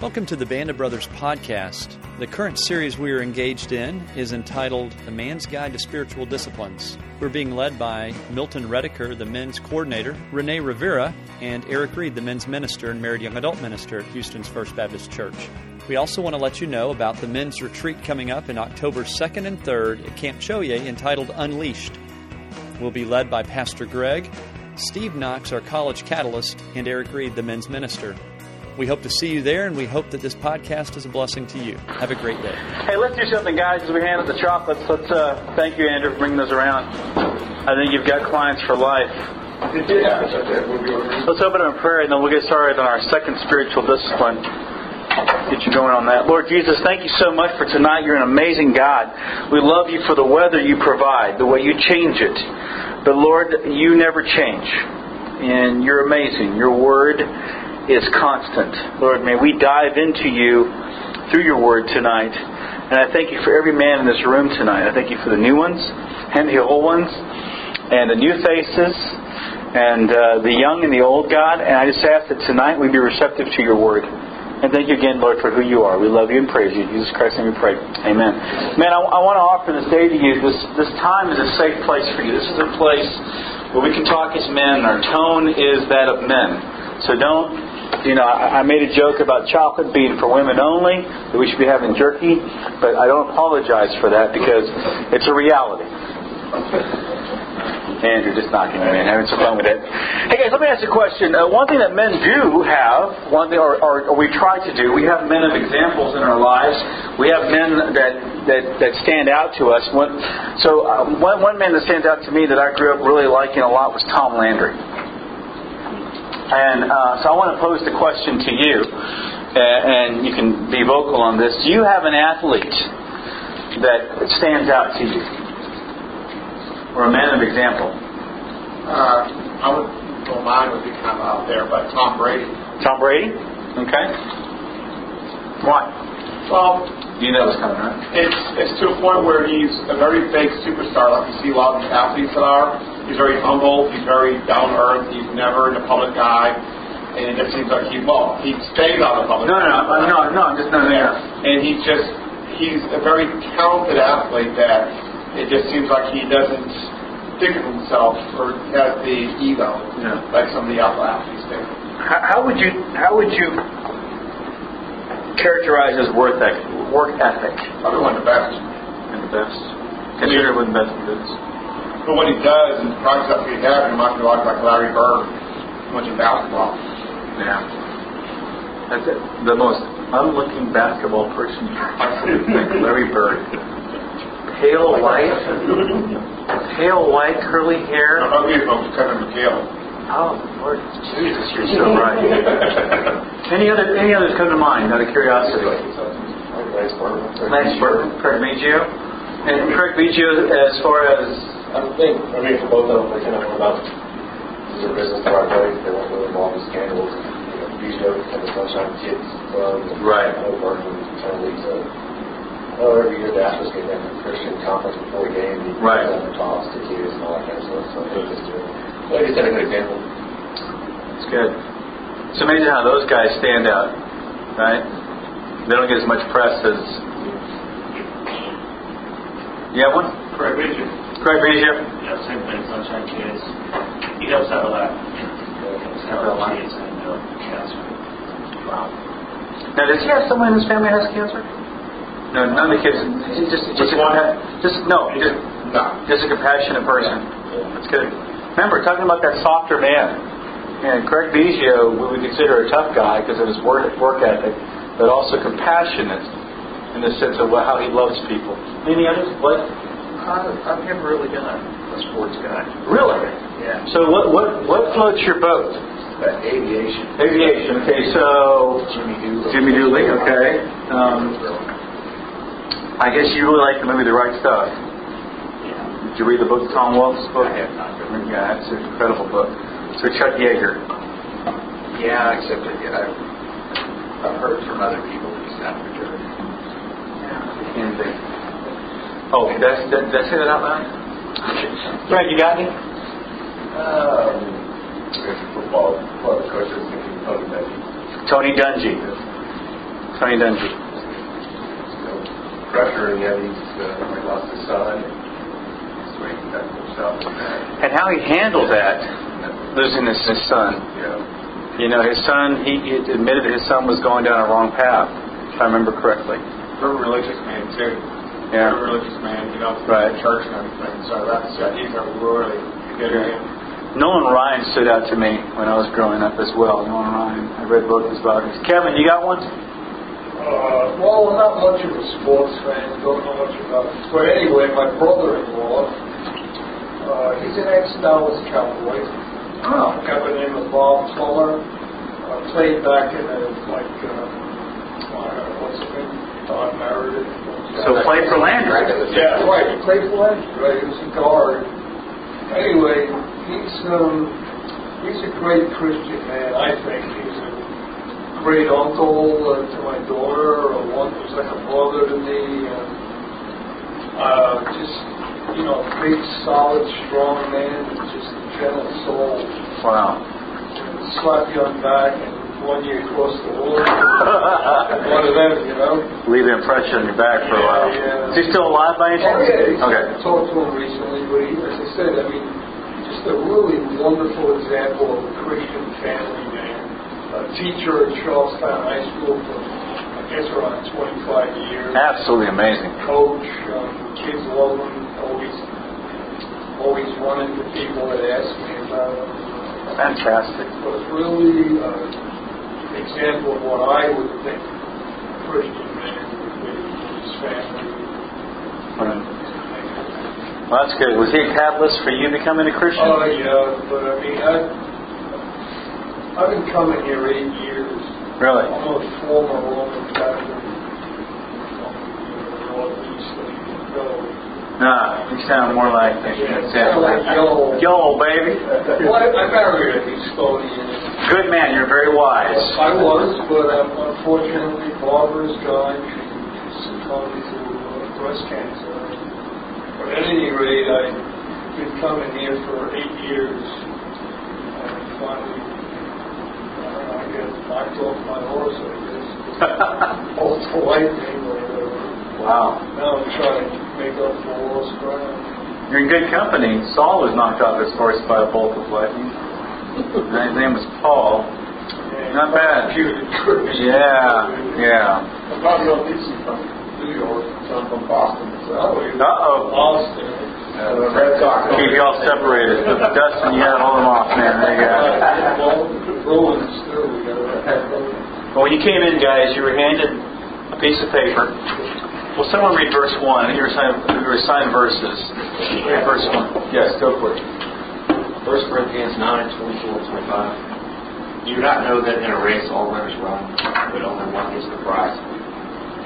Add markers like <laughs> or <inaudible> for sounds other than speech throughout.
Welcome to the Band of Brothers podcast. The current series we are engaged in is entitled The Man's Guide to Spiritual Disciplines. We're being led by Milton Rediker, the men's coordinator, Renee Rivera, and Eric Reed, the men's minister and married young adult minister at Houston's First Baptist Church. We also want to let you know about the men's retreat coming up in October 2nd and 3rd at Camp Cho-Yeh entitled Unleashed. We'll be led by Pastor Greg, Steve Knox, our college catalyst, and Eric Reed, the men's minister. We hope to see you there, and we hope that this podcast is a blessing to you. Have a great day. Hey, let's do something, guys. As we hand out the chocolates, let's uh, thank you, Andrew, for bringing those around. I think you've got clients for life. Yeah. Let's open up in prayer, and then we'll get started on our second spiritual discipline. Get you going on that. Lord Jesus, thank you so much for tonight. You're an amazing God. We love you for the weather you provide, the way you change it. But Lord, you never change. And you're amazing. Your word is constant. Lord, may we dive into you through your word tonight. And I thank you for every man in this room tonight. I thank you for the new ones and the old ones and the new faces and uh, the young and the old, God. And I just ask that tonight we be receptive to your word. And thank you again, Lord, for who you are. We love you and praise you. In Jesus Christ, and we pray. Amen. Man, I, I want to offer this day to you. This, this time is a safe place for you. This is a place where we can talk as men. Our tone is that of men. So don't you know, I, made a joke about chocolate being for women only, that we should be having jerky, but I don't apologize for that because it's a reality. Andrew just knocking me in, having some fun with it. Hey guys, let me ask you a question. Uh, one thing that men do have, one thing, or, or, or, we try to do, we have men of examples in our lives. We have men that that, that stand out to us. One, so uh, one, one man that stands out to me that I grew up really liking a lot was Tom Landry. And uh, so I want to pose the question to you, and you can be vocal on this. Do you have an athlete that stands out to you? Or a man of example? Uh, I would, well, mine would be kind of out there, but Tom Brady. Tom Brady? Okay. Why? Well, you know it's coming, right? It's, it's to a point where he's a very big superstar, like you see a lot of these athletes that are. He's very humble. He's very down to earth. He's never in a public eye. And it just seems like he, well, he stays out of the public no, no, no, no, no, I'm just not there. And he's just, he's a very talented athlete that it just seems like he doesn't think of himself or has the ego yeah. like some of the other athletes do. How, how would you, how would you characterize his work ethic? Work ethic. Probably one of the best. And the best. Consider one of the best in business. But what he does and the projects that he has reminds me a lot like Larry Bird, much in basketball. Yeah. That's it. The most unlooking basketball person <laughs> like Larry Bird. Pale white, pale white curly hair. No, ugly folks, Kevin McHale. Oh Lord Jesus, you're so right. any other any others come to mind out of curiosity? Lance Berkman. Lance Berkman, Craig Biggio. And Craig Biggio, as far as I think, I mean, for both of them, they kind of went about their business the right way. They weren't really involved in scandals. You know, Biggio kind of Sunshine Kids Club. Right. I know Berkman kind of leads a, oh, every year the Astros get that Christian conference before a game. He right. And talks to kids and all that kind of stuff. So I think just doing, well, he just set a good example. It's good. It's amazing how those guys stand out, right? They don't get as much press as. You have one? Craig Biggio. Craig Biggio? Yeah, same thing, Sunshine Kids. He helps out a lot. Helps out a lot kids and uh, cancer. Wow. Now, does he have someone in his family that has cancer? No, none of the kids. He Just, just, one? just no, just, No. just a compassionate person. That's good. Remember, talking about that softer man. And Craig Biggio, we would consider a tough guy because of his work, work ethic, but also compassionate in the sense of how he loves people. Any others? What? I've never really been a, a sports guy. Really? Yeah. So what what what floats your boat? Uh, aviation. Aviation. Okay, so Jimmy Doolittle. Jimmy Doolittle. Okay. Um, I guess you really like the movie The Right Stuff. Yeah. Did you read the book, Tom Wolfe's book? I have not read it. Yeah, it's an incredible book. So Chuck Yeager. Yeah, except that yeah, I've, I've heard from other people that he's not for sure. And they, oh, that's, that, did I say that out loud? Frank, you got any? Um, football, well, of was thinking Tony Dungy. Tony Dungy. Tony Dungy. pressure, and yet he's uh, he lost his son. So he got himself. And how he handled that, losing his, his son. Yeah. You know, his son, he, he admitted that his son was going down a wrong path, if I remember correctly. Very religious man too. Yeah. Very religious man, you know, Right. church and everything. So that's uh, he's a really good man. Nolan Ryan stood out to me when I was growing up as well. Nolan Ryan. I read both his biographies. Kevin, you got one? Uh, well, I'm not much of a sports fan, don't know much about it. But anyway, my brother-in-law, uh, he's an ex-Dallas Cowboy. Oh. A guy by the name of Bob Fuller. Uh, played back in the, like, uh, uh, what's his name? Don Meredith. So played for Landry. Yeah, right. He played for Landry, right? He was a guard. Anyway, he's um, he's a great Christian man. I think he's a great uncle uh, to my daughter, or one who's like a brother to me. And, uh, just you know, a big, solid, strong man, just a gentle soul. Wow. Slap you on the back and run you across the world. <laughs> one of them, you know. Leave an impression on your back for a while. Yeah. Is he still alive by any Oh, chance? yeah, Okay. I talked to him recently, but he, as I said, I mean, just a really wonderful example of a Christian family man. A teacher at Charlestown High School for, I guess, around 25 years. Absolutely amazing. Coach, um, kids love him, always, always running to people that ask me about him. Fantastic. But really uh, example of what I would think a Christian man would be his family. Well, that's good. Was he a catalyst for you becoming a Christian? Oh, yeah, but I mean, I, I've been coming here eight years. Really? I'm a former Roman Catholic Northeast of the Nah, you sound more like Yeah, sound like Joel. Joel, baby. Well, I, I married a Estonian. Good man. You're very wise. I was, but um, unfortunately, Barbara's died. She succumbed to breast cancer. But at any rate, I've been coming here for eight years. And finally, uh, I got knocked off my horse, I guess. <laughs> The lightning. Wow. Now I'm trying to make up for lost ground. You're in good company. Saul was knocked off his horse by a bolt of lightning. And <laughs> his name was Paul. And Not bad. Computer. Yeah, yeah. I'm probably on DC from New York. I'm from Boston. So. Oh, you're Uh-oh. Boston. Uh, Red Sox. Keep you all separated. Dustin, you gotta hold them off, man. There you go. <laughs> Well, too. Well, when you came in, guys, you were handed a piece of paper. Will someone read verse 1? I think you were assigned, verses. Read verse 1. Yes, go for it. 1 Corinthians 9, 24, 25. You do not know that in a race all runners run, but only one gets the prize.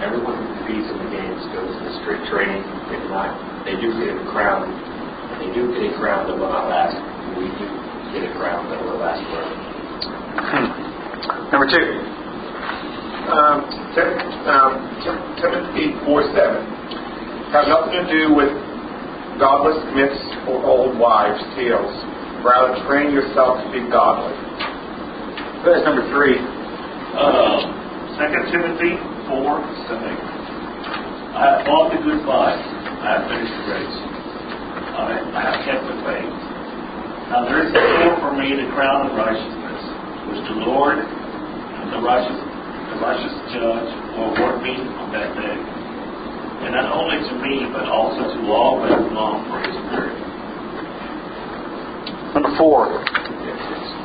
Everyone who competes in the games goes into strict training. Do not. They do get a crown. They do get a crown that will not last. We do get a crown that will last forever. Number 2. Um, Tim- um, Timothy 4 7 have nothing to do with godless myths or old wives' tales. Rather, train yourself to be godly. Verse number 3. Um, Second Timothy four seven. I have fought the good fight. I have finished the race. I, I have kept the faith. Now there is still for me the crown of righteousness, which the Lord, the righteous, righteous judge, will award me on that day. And not only to me, but also to all that long for His spirit. Number 4.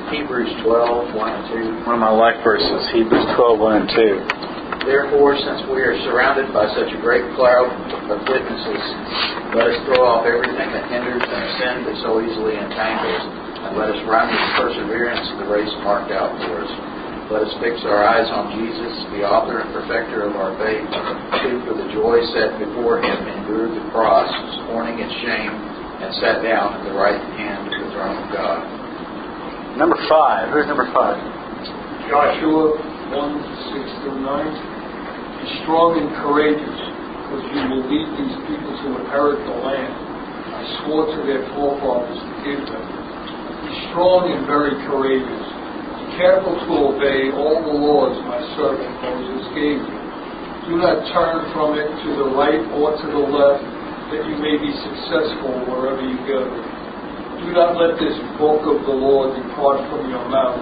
Hebrews 12, 1 and 2. One of my life verses, Hebrews 12, 1 and 2. Therefore, since we are surrounded by such a great cloud of witnesses, let us throw off everything that hinders and the sin that so easily entangles, and let us run with perseverance the race marked out for us. Let us fix our eyes on Jesus, the author and perfecter of our faith, who for the joy set before him endured the cross, scorning its shame, and sat down at the right hand of the throne of God. Number 5. Who's number 5? Joshua 1, 6 through 9. Be strong and courageous, because you will lead these people to inherit the land I swore to their forefathers to give them. Be strong and very courageous. Be careful to obey all the laws my servant Moses gave you. Do not turn from it to the right or to the left, that you may be successful wherever you go. Do not let this book of the law depart from your mouth.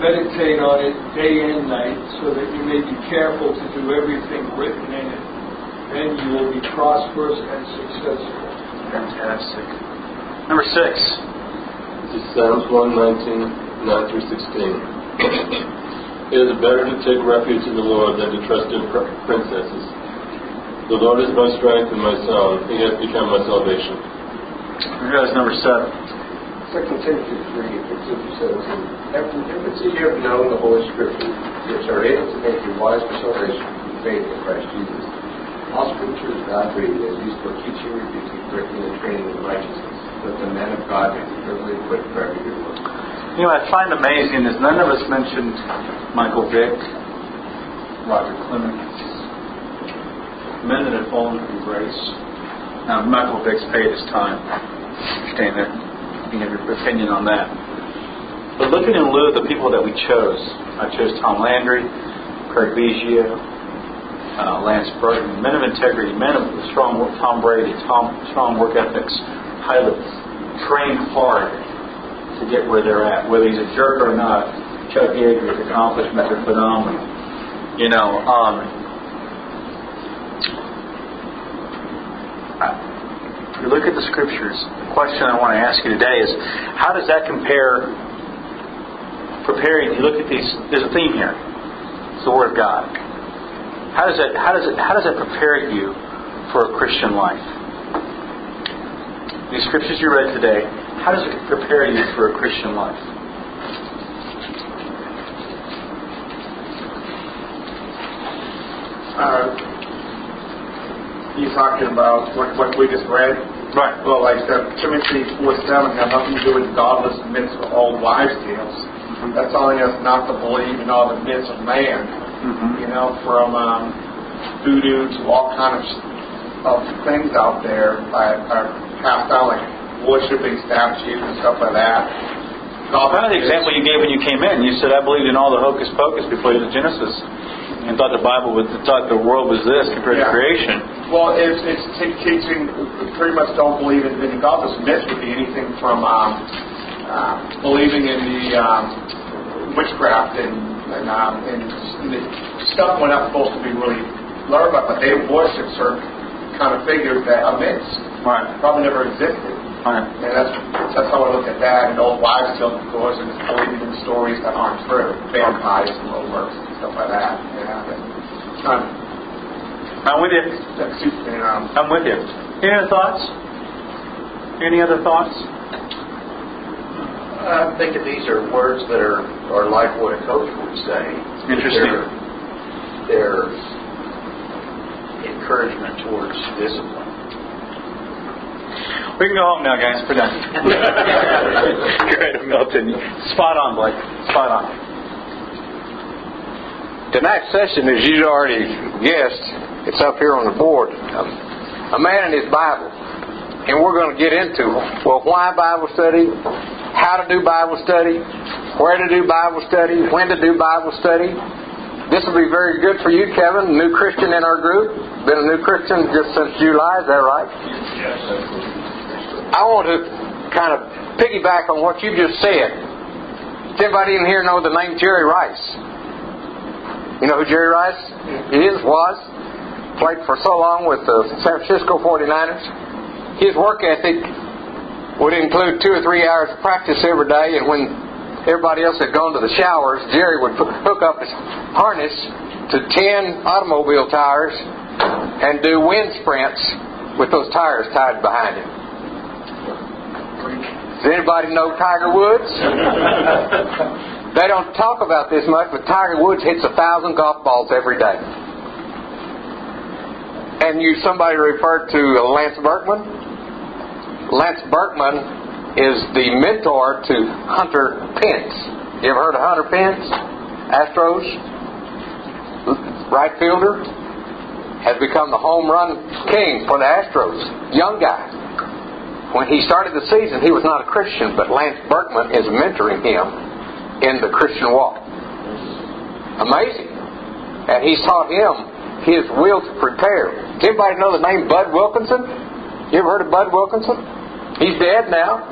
Meditate on it day and night, so that you may be careful to do everything written in it. Then you will be prosperous and successful. Fantastic. Number six. This is Psalms 119, 9 through 16. It is better to take refuge in the Lord than to trust in pr- princesses. The Lord is my strength and my song. He has become my salvation. Here goes number seven. Second Timothy 3, verse 2 says, And from infancy you have known the Holy Scriptures, which are able to make you wise for salvation through faith in Christ Jesus. All Scripture is God-breathed and used for teaching, rebuking, correcting, and training in righteousness, that the man of God may be thoroughly equipped for every good work. You know, I find amazing is none of us mentioned Michael Vick, Roger Clemens, men that have fallen from grace. Now, Michael Vick's paid his time. Understand that. You have your opinion on that. But looking in lieu of the people that we chose, I chose Tom Landry, Craig Biggio, uh, Lance Berkman, men of integrity, men of strong work, Tom Brady, Tom, strong work ethics, pilots, trained hard to get where they're at. Whether he's a jerk or not, Chuck Yeager's accomplishments are phenomenal. You know, um, if you look at the scriptures, the question I want to ask you today is, how does that compare? Preparing, you look at these. There's a theme here. It's the Word of God. How does that? How does it? How does that prepare you for a Christian life? These scriptures you read today, how does it prepare you for a Christian life? Uh, you talking about what, what we just read? Right. Well, like uh, Timothy 4 7 has nothing to do with godless myths of old wives' tales. That's telling us not to believe in all the myths of man. Mm-hmm. You know, from um, voodoo to all kind of, of things out there that are passed down, like worshiping statues and stuff like that. Well, kind of the example you gave when you came in, you said I believed in all the hocus pocus before the Genesis, and thought the Bible was thought the world was this compared to creation. Well, it's, it's t- teaching, pretty much don't believe in any godless myths would be anything from um, uh, believing in the um, witchcraft and, and, um, and, the stuff we're not supposed to be really learned about, but they worship certain kind of figures that are myths. Right. Probably never existed. Right. And that's, that's how I look at that. And old wives' tales, of course, and it's believing in stories that aren't true. Vampires and low works and stuff like that. Yeah. But, I'm with you. that's, you I'm with you. Any other thoughts? Any other thoughts? I'm thinking these are words that are, are like what a coach would say. Interesting. They're, they're encouragement towards discipline. We can go home now, guys. We're done. <laughs> Great, Milton. Spot on, Blake. Spot on. Tonight's session, as you already guessed, it's up here on the board. Um, a man and his Bible. And we're going to get into, well, why Bible study, how to do Bible study, where to do Bible study, when to do Bible study. This will be very good for you, Kevin, new Christian in our group. Been a new Christian just since July, is that right? I want to kind of piggyback on what you just said. Does anybody in here know the name Jerry Rice? You know who Jerry Rice is, was? Played for so long with the San Francisco 49ers. His work ethic would include two or three hours of practice every day, and when everybody else had gone to the showers, Jerry would hook up his harness to 10 automobile tires and do wind sprints with those tires tied behind him. Does anybody know Tiger Woods? <laughs> They don't talk about this much, but Tiger Woods hits a thousand golf balls every day. And you, somebody referred to Lance Berkman. Lance Berkman is the mentor to Hunter Pence. You ever heard of Hunter Pence? Astros right fielder has become the home run king for the Astros. Young guy. When he started the season, he was not a Christian, but Lance Berkman is mentoring him in the Christian walk. Amazing. And he's taught him His will to prepare. Does anybody know the name Bud Wilkinson? You ever heard of Bud Wilkinson? He's dead now.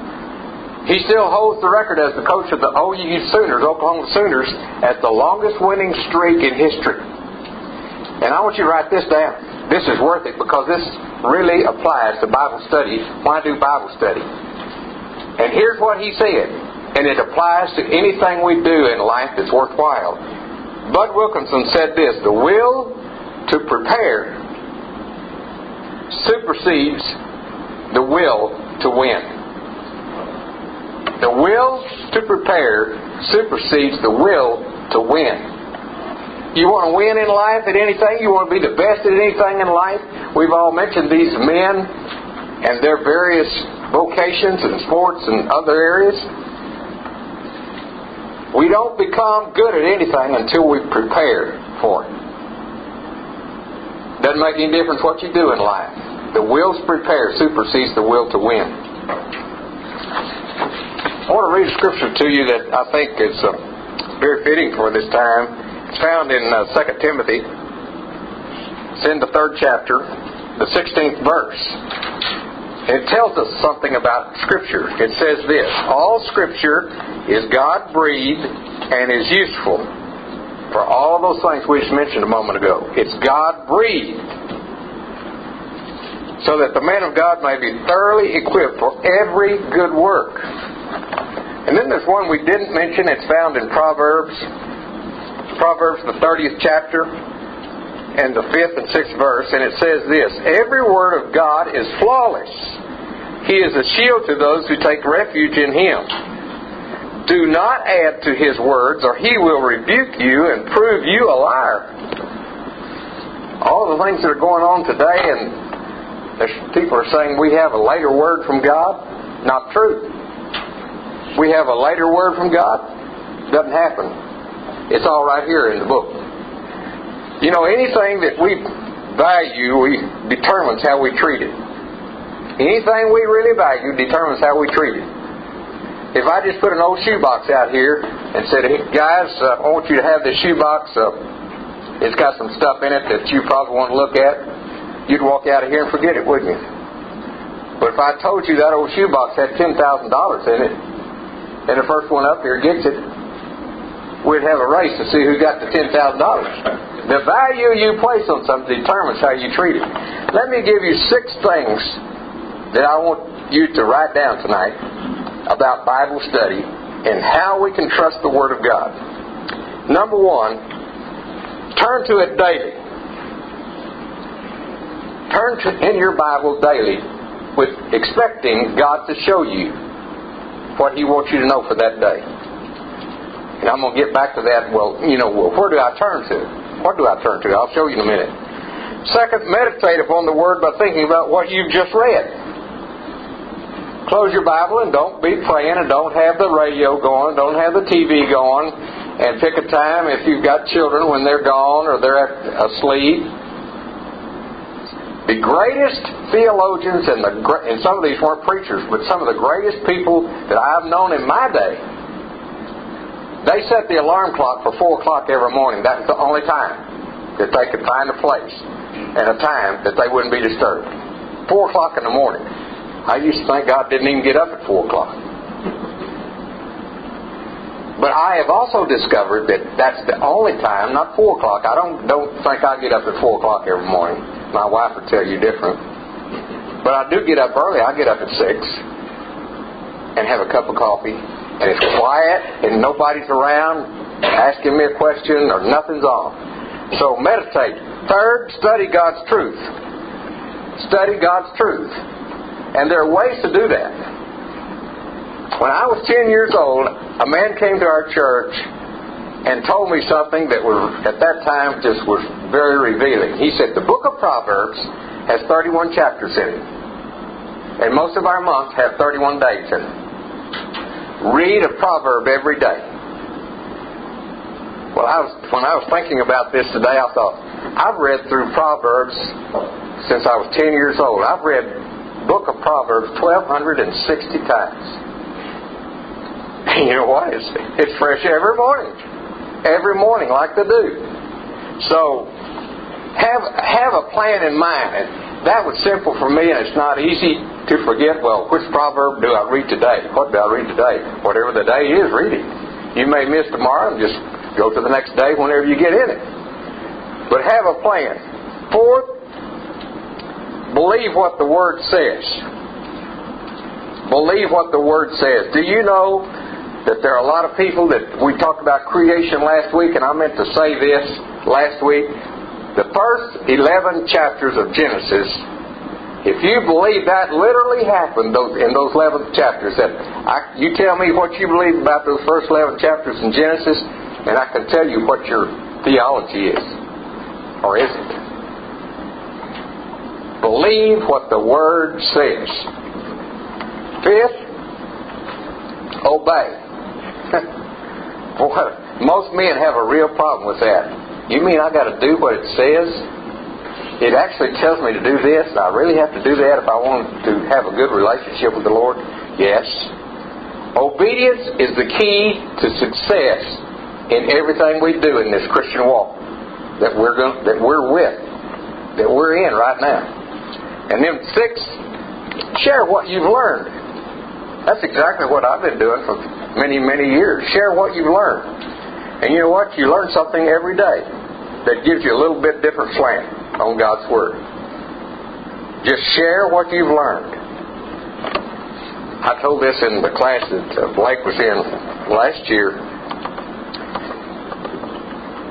He still holds the record as the coach of the OU Sooners, Oklahoma Sooners, as the longest winning streak in history. And I want you to write this down. This is worth it because this really applies to Bible study. Why do Bible study? And here's what he said, and it applies to anything we do in life that's worthwhile. Bud Wilkinson said this The will to prepare supersedes the will to win. The will to prepare supersedes the will to win. You want to win in life at anything? You want to be the best at anything in life? We've all mentioned these men and their various vocations and sports and other areas. We don't become good at anything until we prepare for it. Doesn't make any difference what you do in life. The will to prepare supersedes the will to win. I want to read a scripture to you that I think is uh, very fitting for this time. It's found in uh, 2 Timothy. It's in the third chapter, the 16th verse. It tells us something about Scripture. It says this All Scripture is God breathed and is useful for all of those things we just mentioned a moment ago. It's God breathed so that the man of God may be thoroughly equipped for every good work. And then there's one we didn't mention. It's found in Proverbs, Proverbs the 30th chapter and the 5th and 6th verse, and it says this Every word of God is flawless. He is a shield to those who take refuge in Him. Do not add to His words, or He will rebuke you and prove you a liar. All the things that are going on today, and people are saying we have a later word from God. Not true. We have a later word from God. Doesn't happen. It's all right here in the book. You know, anything that we value, we determines how we treat it. Anything we really value determines how we treat it. If I just put an old shoebox out here and said, hey, guys, uh, I want you to have this shoebox. Uh, it's got some stuff in it that you probably want to look at. You'd walk out of here and forget it, wouldn't you? But if I told you that old shoebox had $10,000 in it, and the first one up here gets it, we'd have a race to see who got the $10,000. The value you place on something determines how you treat it. Let me give you six things that I want you to write down tonight about Bible study and how we can trust the Word of God. Number one, turn to it daily. Turn to in your Bible daily with expecting God to show you what He wants you to know for that day. And I'm going to get back to that. Well, you know, well, where do I turn to? What do I turn to? I'll show you in a minute. Second, meditate upon the Word by thinking about what you've just read. Close your Bible and don't be praying and don't have the radio going, don't have the TV going, and pick a time if you've got children when they're gone or they're asleep. The greatest theologians and the and some of these weren't preachers, but some of the greatest people that I've known in my day, they set the alarm clock for four o'clock every morning. That's the only time that they could find a place and a time that they wouldn't be disturbed. Four o'clock in the morning. I used to think God didn't even get up at four o'clock. But I have also discovered that that's the only time, not four o'clock. I don't don't think I get up at four o'clock every morning. My wife would tell you different. But I do get up early. I get up at six and have a cup of coffee, and it's quiet and nobody's around asking me a question or nothing's on. So meditate. Third, study God's truth. Study God's truth. And there are ways to do that. When I was 10 years old, a man came to our church and told me something that was, at that time, just was very revealing. He said, The book of Proverbs has 31 chapters in it. And most of our months have 31 days in it. Read a proverb every day. Well, I was, when I was thinking about this today, I thought, I've read through Proverbs since I was 10 years old. I've read book of Proverbs 1,260 times. <laughs> And you know what? It's, it's fresh every morning. Every morning, like they do. So, have have a plan in mind. That was simple for me, and it's not easy to forget. Well, which proverb do I read today? What do I read today? Whatever the day is, read it. You may miss tomorrow and just go to the next day whenever you get in it. But have a plan. Fourth, believe what the Word says. Believe what the Word says. Do you know that there are a lot of people that we talked about creation last week, and I meant to say this last week. The first 11 chapters of Genesis, if you believe that literally happened in those 11 chapters, that I, you tell me what you believe about those first 11 chapters in Genesis, and I can tell you what your theology is, or isn't. Believe what the Word says. Fifth, obey. <laughs> Boy, most men have a real problem with that. You mean I got to do what it says? It actually tells me to do this. I really have to do that if I want to have a good relationship with the Lord? Yes. Obedience is the key to success in everything we do in this Christian walk that we're going, that we're with, that we're in right now. And then six, share what you've learned. That's exactly what I've been doing for many, many years. Share what you've learned. And you know what? You learn something every day that gives you a little bit different slant on God's Word. Just share what you've learned. I told this in the class that uh, Blake was in last year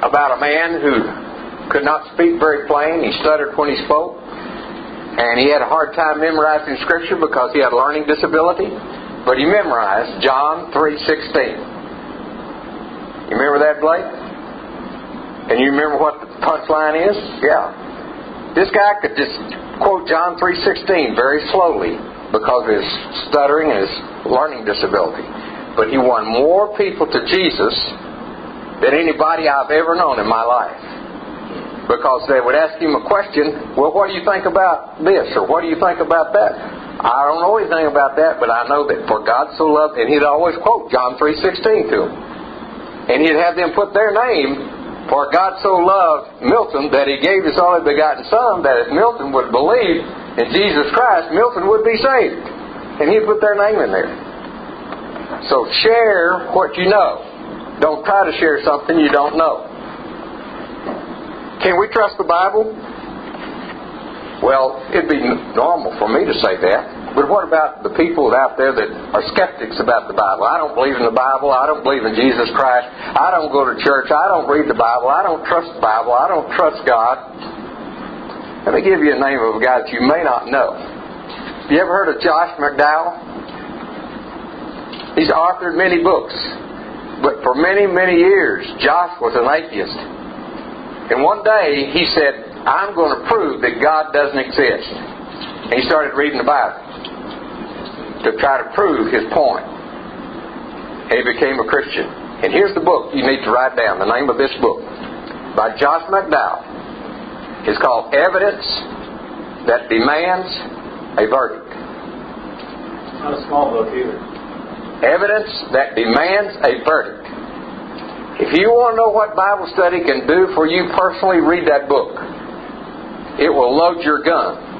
about a man who could not speak very plain. He stuttered when he spoke. And he had a hard time memorizing Scripture because he had a learning disability. But he memorized John 3.16. You remember that, Blake? And you remember what the punchline is? Yeah. This guy could just quote John 3.16 very slowly because of his stuttering and his learning disability. But he won more people to Jesus than anybody I've ever known in my life. Because they would ask him a question, well, what do you think about this? Or what do you think about that? I don't know anything about that, but I know that for God so loved, and he'd always quote John 3.16 to them. And he'd have them put their name, for God so loved Milton that he gave his only begotten Son, that if Milton would believe in Jesus Christ, Milton would be saved. And he'd put their name in there. So share what you know. Don't try to share something you don't know. Can we trust the Bible? Well, it'd be normal for me to say that. But what about the people out there that are skeptics about the Bible? I don't believe in the Bible. I don't believe in Jesus Christ. I don't go to church. I don't read the Bible. I don't trust the Bible. I don't trust God. Let me give you a name of a guy that you may not know. You ever heard of Josh McDowell? He's authored many books. But for many, many years, Josh was an atheist. And one day he said, I'm going to prove that God doesn't exist. And he started reading the Bible to try to prove his point. And he became a Christian. And here's the book you need to write down. The name of this book by Josh McDowell is called Evidence That Demands a Verdict. It's not a small book either. Evidence That Demands a Verdict. If you want to know what Bible study can do for you personally, read that book. It will load your gun.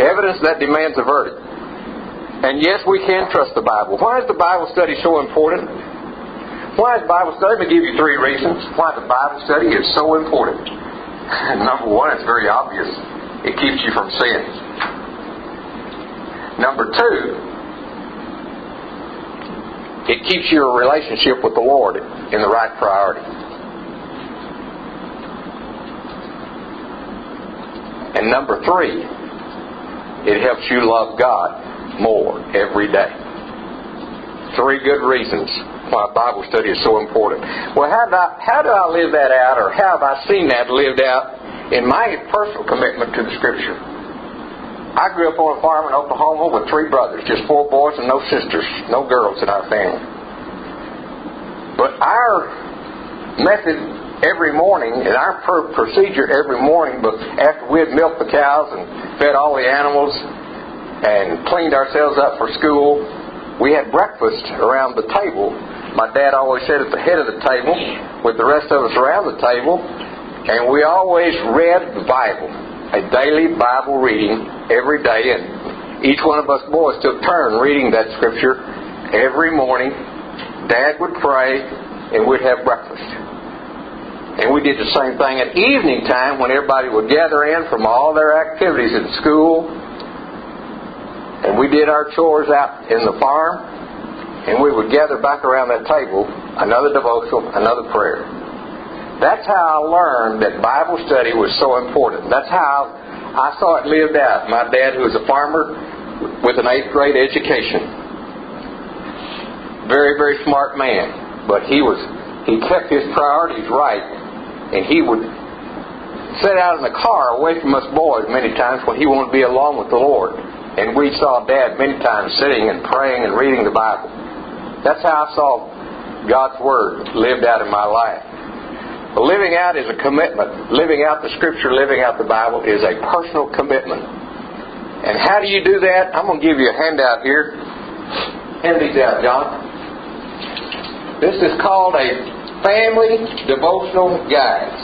Evidence that demands a verdict. And yes, we can trust the Bible. Why is the Bible study so important? Why is Bible study? Let me give you three reasons why the Bible study is so important. <laughs> Number one, it's very obvious. It keeps you from sin. Number two, it keeps your relationship with the Lord in the right priority. And number three, it helps you love God more every day. Three good reasons why Bible study is so important. Well, how do I, how do I live that out, or how have I seen that lived out in my personal commitment to the Scripture? I grew up on a farm in Oklahoma with three brothers, just four boys and no sisters, no girls in our family. But our method every morning, and our procedure every morning, but after we had milked the cows and fed all the animals and cleaned ourselves up for school, we had breakfast around the table My dad always sat at the head of the table with the rest of us around the table, and we always read the Bible, a daily Bible reading every day, and each one of us boys took turn reading that scripture every morning. Dad would pray, and we'd have breakfast. And we did the same thing at evening time when everybody would gather in from all their activities at school. And we did our chores out in the farm. And we would gather back around that table, another devotional, another prayer. That's how I learned that Bible study was so important. That's how I saw it lived out. My dad, who was a farmer with an eighth grade education, very, very smart man, but he was he kept his priorities right and he would sit out in the car away from us boys many times when he wanted to be alone with the Lord. And we saw Dad many times sitting and praying and reading the Bible. That's how I saw God's Word lived out in my life. Living out is a commitment. Living out the Scripture, living out the Bible is a personal commitment. And how do you do that? I'm going to give you a handout here. Hand these out, John. This is called a family devotional guides.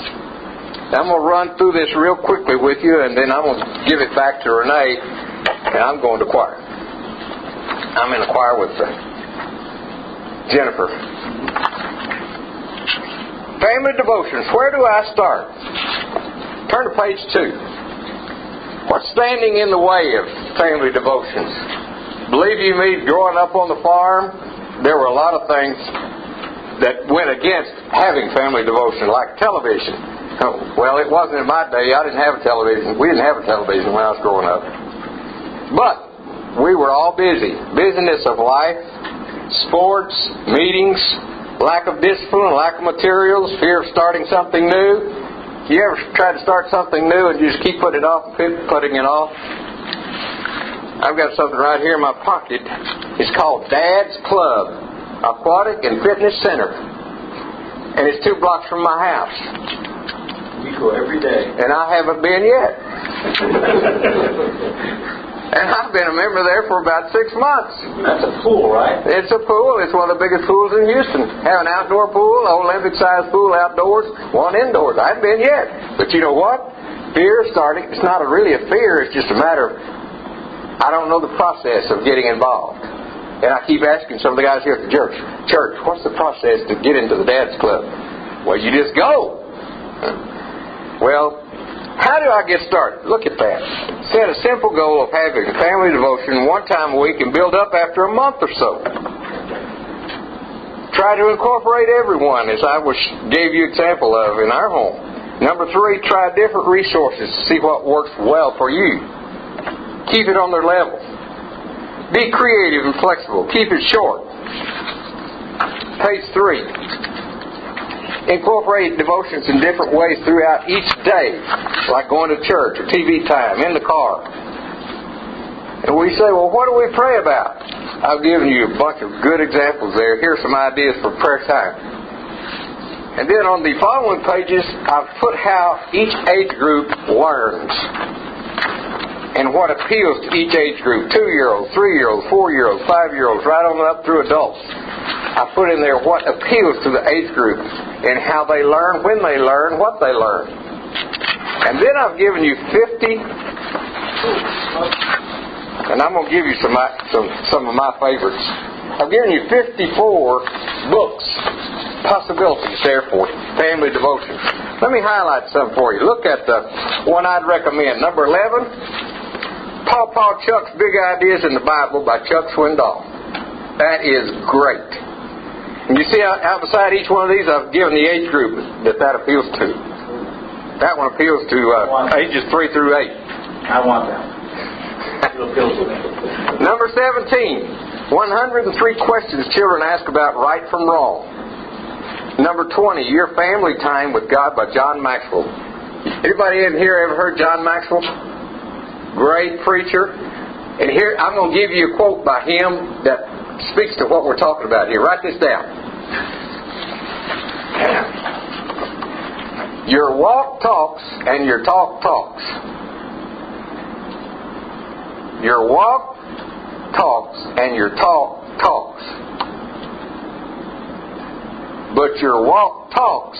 I'm going to run through this real quickly with you, and then I'm going to give it back to Renee, and I'm going to choir. I'm in a choir with uh, Jennifer. Family devotions. Where do I start? Turn to page two. What's standing in the way of family devotions? Believe you me, growing up on the farm, there were a lot of things that went against having family devotion, like television. Oh, well, it wasn't in my day. I didn't have a television. We didn't have a television when I was growing up. But we were all busy. Busyness of life, sports, meetings, lack of discipline, lack of materials, fear of starting something new. You ever try to start something new and you just keep putting it off and putting it off? I've got something right here in my pocket. It's called Dad's Club. Aquatic and Fitness Center. And it's two blocks from my house. We go every day. And I haven't been yet. <laughs> and I've been a member there for about six months. That's a pool, right? It's a pool. It's one of the biggest pools in Houston. Have an outdoor pool, Olympic sized pool outdoors, one indoors. I haven't been yet. But you know what? Fear starting, it's not a, really a fear, it's just a matter of I don't know the process of getting involved. And I keep asking some of the guys here at the church, church, what's the process to get into the dad's club? Well, you just go. Well, how do I get started? Look at that. Set a simple goal of having family devotion one time a week and build up after a month or so. Try to incorporate everyone, as I was, gave you example of in our home. Number three, try different resources to see what works well for you. Keep it on their level. Be creative and flexible. Keep it short. Page 3. Incorporate devotions in different ways throughout each day, like going to church or TV time, in the car. And we say, well, what do we pray about? I've given you a bunch of good examples there. Here's some ideas for prayer time. And then on the following pages, I've put how each age group learns and what appeals to each age group two year olds, three year olds, four year olds, five year olds, right on up through adults. I put in there what appeals to the age group and how they learn, when they learn, what they learn. And then I've given you 50, and I'm going to give you some, some, some of my favorites. I've given you 54 books, possibilities there for you, family devotions. Let me highlight some for you. Look at the one I'd recommend. Number 11, Paw Paw Chuck's Big Ideas in the Bible by Chuck Swindoll. That is great. And you see out beside each one of these, I've given the age group that that appeals to. That one appeals to uh, ages 3 through 8. I want that. <laughs> Number 17, 103 questions children ask about right from wrong. Number 20, Your Family Time with God by John Maxwell. Anybody in here ever heard John Maxwell? Great preacher. And here, I'm going to give you a quote by him that speaks to what we're talking about here. Write this down. Your walk talks and your talk talks. Your walk talks and your talk talks. but your walk talks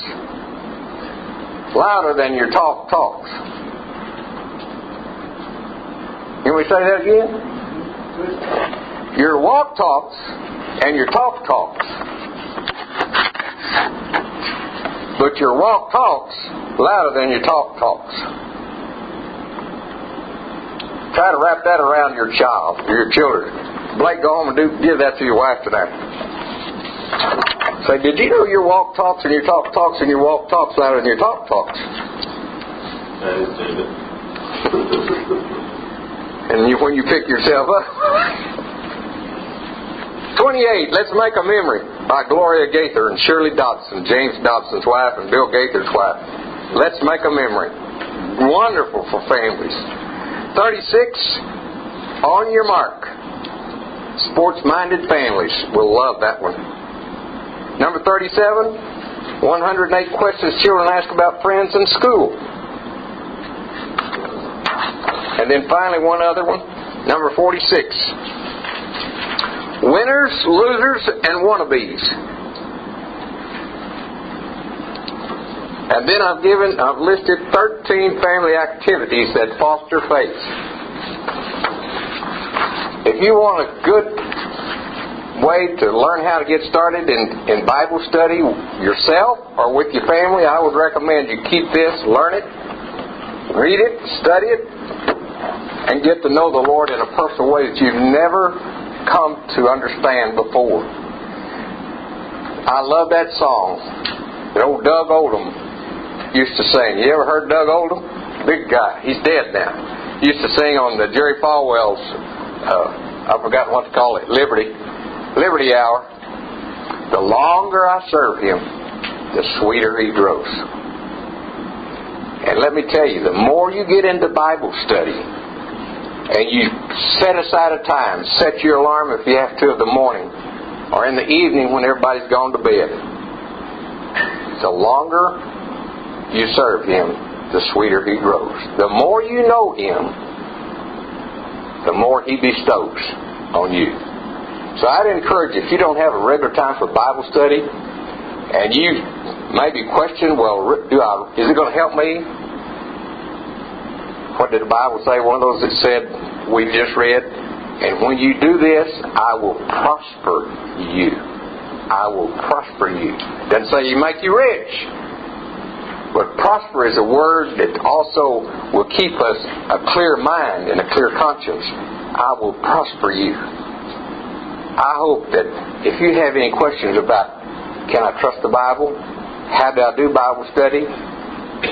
louder than your talk talks. Can we say that again? Your walk talks and your talk talks. But your walk talks louder than your talk talks. Try to wrap that around your child, your children. Blake, go home and do give that to your wife tonight. Say, did you know your walk talks and your talk talks and your walk talks louder than your talk talks? I didn't say that. <laughs> And you, when you pick yourself up. 28, let's make a memory by Gloria Gaither and Shirley Dobson, James Dobson's wife and Bill Gaither's wife. Let's make a memory. Wonderful for families. 36, on your mark. Sports minded families will love that one. Number 37, 108 questions children ask about friends in school. And then finally, one other one, number 46. Winners, losers, and wannabes. And then I've given, I've listed 13 family activities that foster faith. If you want a good way to learn how to get started in, in Bible study yourself or with your family, I would recommend you keep this, learn it, read it, study it, and get to know the Lord in a personal way that you've never come to understand before. I love that song that old Doug Oldham used to sing. You ever heard Doug Oldham? Big guy. He's dead now. He used to sing on the Jerry Falwell's, uh, I forgot what to call it, Liberty, Liberty Hour. The longer I serve him, the sweeter he grows. And let me tell you, the more you get into Bible study, and you set aside a time, set your alarm if you have to in the morning, or in the evening when everybody's gone to bed. The longer you serve Him, the sweeter He grows. The more you know Him, the more He bestows on you. So I'd encourage you, if you don't have a regular time for Bible study, and you maybe question, well, do I, is it going to help me? What did the Bible say? One of those that said, we just read, and when you do this, I will prosper you. I will prosper you. Doesn't say you make you rich. But prosper is a word that also will keep us a clear mind and a clear conscience. I will prosper you. I hope that if you have any questions about can I trust the Bible? How do I do Bible study?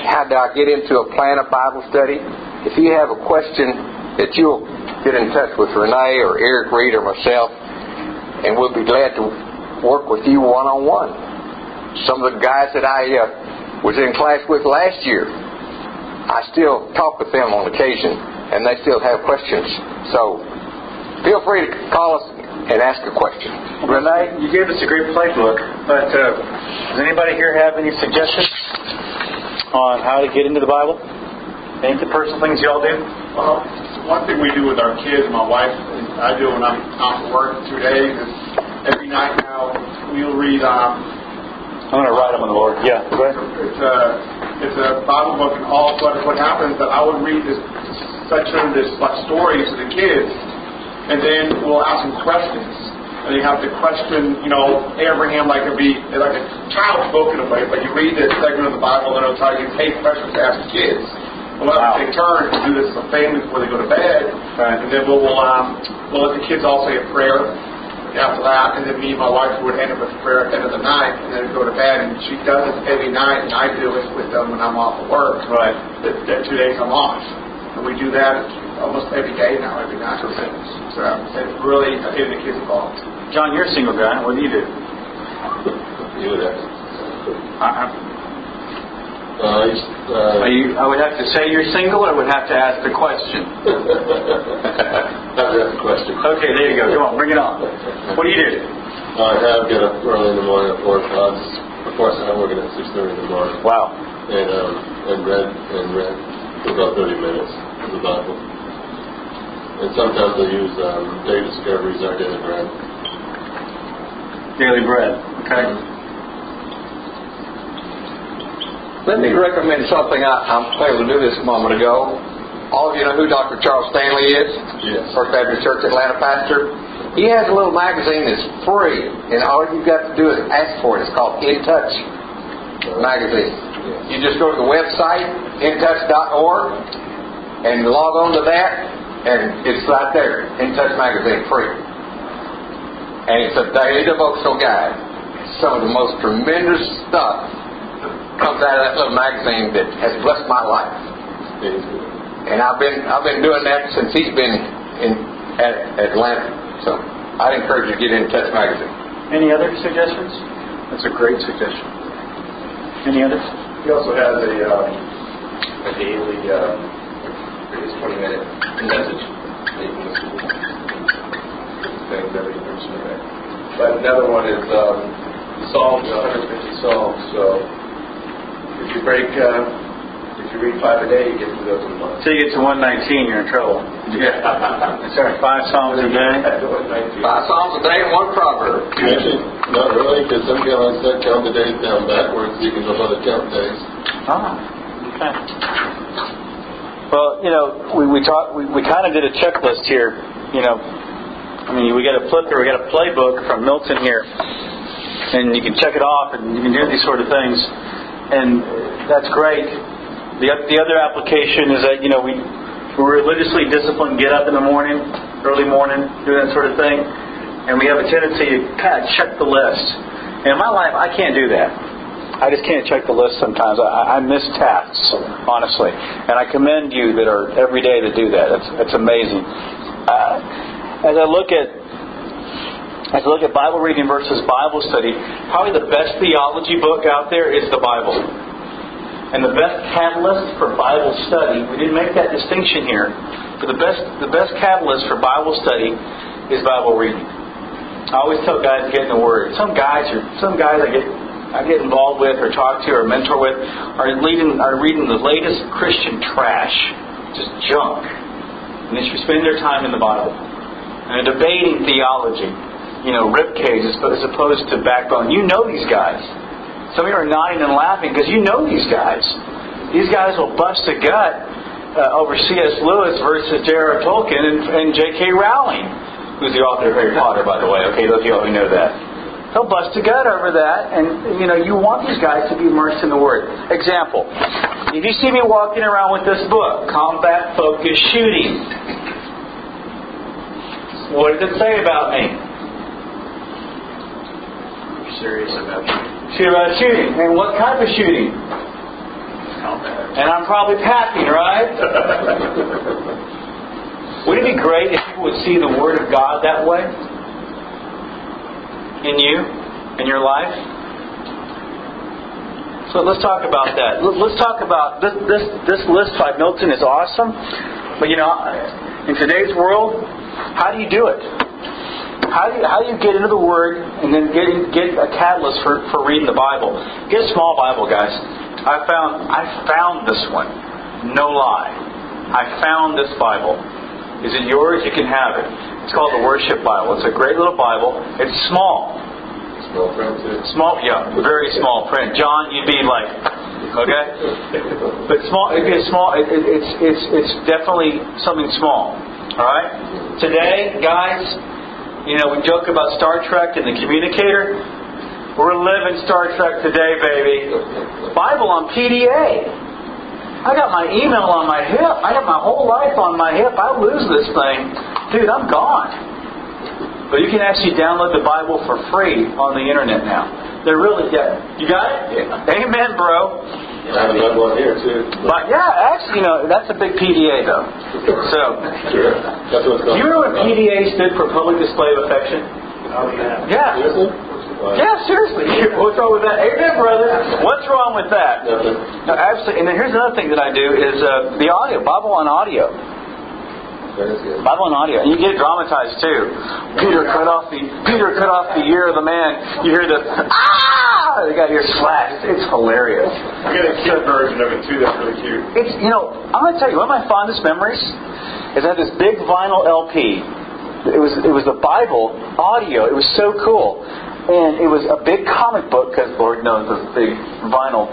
How do I get into a plan of Bible study? If you have a question that you'll get in touch with Renee or Eric Reed or myself, and we'll be glad to work with you one on one. Some of the guys that I uh, was in class with last year, I still talk with them on occasion, and they still have questions. So feel free to call us and ask a question. Renee, you gave us a great playbook, but uh, does anybody here have any suggestions on how to get into the Bible? Any of the personal things y'all do? Well, one thing we do with our kids, my wife and I do when I'm out for work two days is every night now we'll read. Um, I'm going to write them on the Lord. Yeah, go ahead. it's a it's a Bible book, and all but what happens that I would read this section, this like stories to the kids, and then we'll ask them questions. And you have to question, you know, Abraham like it'd be like a child spoken away, but you read this segment of the Bible and it'll tell you eight questions to ask kids. We'll Wow. have to take turns to do this as a family before they go to bed. Right. And then we'll, we'll, um, we'll let the kids all say a prayer after that. And then me and my wife would end up with a prayer at the end of the night and then go to bed. And she does it every night, and I do it with them when I'm off of work. Right. The, the two days I'm off. And we do that almost every day now, every night. So it's really getting the kids involved. John, you're a single guy. What do you do? You would ask. I, I, Uh, I uh, you, I would have to say you're single, or I would have to ask the question. <laughs> Have to ask a question. Okay, there you go. Come on, bring it on. What do you do? I have get up early in the morning at four o'clock. Before I start working at six thirty in the morning, Wow. and um, and read and read for about thirty minutes of the Bible. And sometimes I use um, Day Discoveries, Our Daily Bread. Daily bread. Okay. Let me recommend something I, I'm able to do this a moment ago. All of you know who Dr. Charles Stanley is? Yes. First Baptist Church Atlanta pastor. He has a little magazine that's free, and all you've got to do is ask for it. It's called In Touch magazine. You just go to the website, intouch.org, and log on to that, and it's right there, In Touch magazine, free. And it's a daily devotional guide. Some of the most tremendous stuff comes out of that little magazine that has blessed my life. And I've been I've been doing that since he's been in at Atlanta. So I'd encourage you to get in Touch magazine. Any other suggestions? That's a great suggestion. Any others? He also has a, um, a daily, uh, I think 20 minute message that you can listen to. Things every person. But another one is um, Psalms, 150 Psalms. So if you break, uh, if you read five a day, you get through those in a month. Till you get to 119, you're in trouble. Yeah. <laughs> Sorry, five songs a day. Five Psalms a day and one proverb. Actually, not really, because some guys that count the days down backwards, you can know how to count days. Ah, okay. Well, you know, we we talked we, we kind of did a checklist here. You know, I mean, we got a flipper, we got a playbook from Milton here, and you can check it off, and you can do these sort of things, and that's great. The the other application is that you know we we're religiously disciplined, get up in the morning, early morning, do that sort of thing, and we have a tendency to kind of check the list. And in my life, I can't do that. I just can't check the list sometimes. I, I miss tasks, honestly, and I commend you that are every day to do that. That's that's amazing. Uh, as I look at as I look at Bible reading versus Bible study, probably the best theology book out there is the Bible. And the best catalyst for Bible study, we didn't make that distinction here, but the best the best catalyst for Bible study is Bible reading. I always tell guys to get in the Word. Some guys are some guys I get I get involved with or talk to or mentor with are leading are reading the latest Christian trash, just junk. And they should spend their time in the Bible. And they're debating theology, you know, rib cage as opposed to backbone. You know these guys. Some of you are nodding and laughing because you know these guys. These guys will bust a gut uh, over C.S. Lewis versus J.R.R. Tolkien and, and J.K. Rowling, who's the author of Harry Potter, by the way. Okay, those of you who know that. They'll bust a gut over that, and you know you want these guys to be immersed in the Word. Example: If you see me walking around with this book, Combat Focused Shooting, what does it say about me? Serious about shooting. Shoot about shooting, and what type of shooting? And I'm probably packing, right? <laughs> Wouldn't it be great if people would see the Word of God that way? In you? In your life? So let's talk about that. Let- Let's talk about this, this, this list by Milton is awesome. But you know, in today's world, how do you do it? How do you, how do you get into the Word and then get, get a catalyst for, for reading the Bible? Get a small Bible, guys. I found I found this one. No lie. I found this Bible. Is it yours? You can have it. It's called the Worship Bible. It's a great little Bible. It's small. Small print too. Small, yeah, very small print. John, you'd be like, okay, but small. It'd be a small. It, it, it's it's it's definitely something small. All right. Today, guys, you know we joke about Star Trek and the communicator. We're living Star Trek today, baby. Bible on PDA. I got my email on my hip. I got my whole life on my hip. I lose this thing, dude. I'm gone. But you can actually download the Bible for free on the internet now. They're really good. You got it? Yeah. Amen, bro. I have another one here too. But yeah, actually, you know, that's a big PDA though. So, Sure. That's what's do you remember what PDA stood for Public Display of Affection? Oh, yeah. Yeah. Seriously? Yeah, seriously. <laughs> What's wrong with that? Amen, brother. What's wrong with that? Nothing. No, absolutely. And then here's another thing that I do is uh, the audio, Bible on audio. That is good. Bible and audio, and you get dramatized too. Peter cut off the Peter cut off the ear of the man. You hear the ah, the guy here slashed. It's hilarious. I got a kid version of it too. That's really cute. It's you know I'm gonna tell you one of my fondest memories is I had this big vinyl LP. It was it was the Bible audio. It was so cool, and it was a big comic book because Lord knows those big vinyl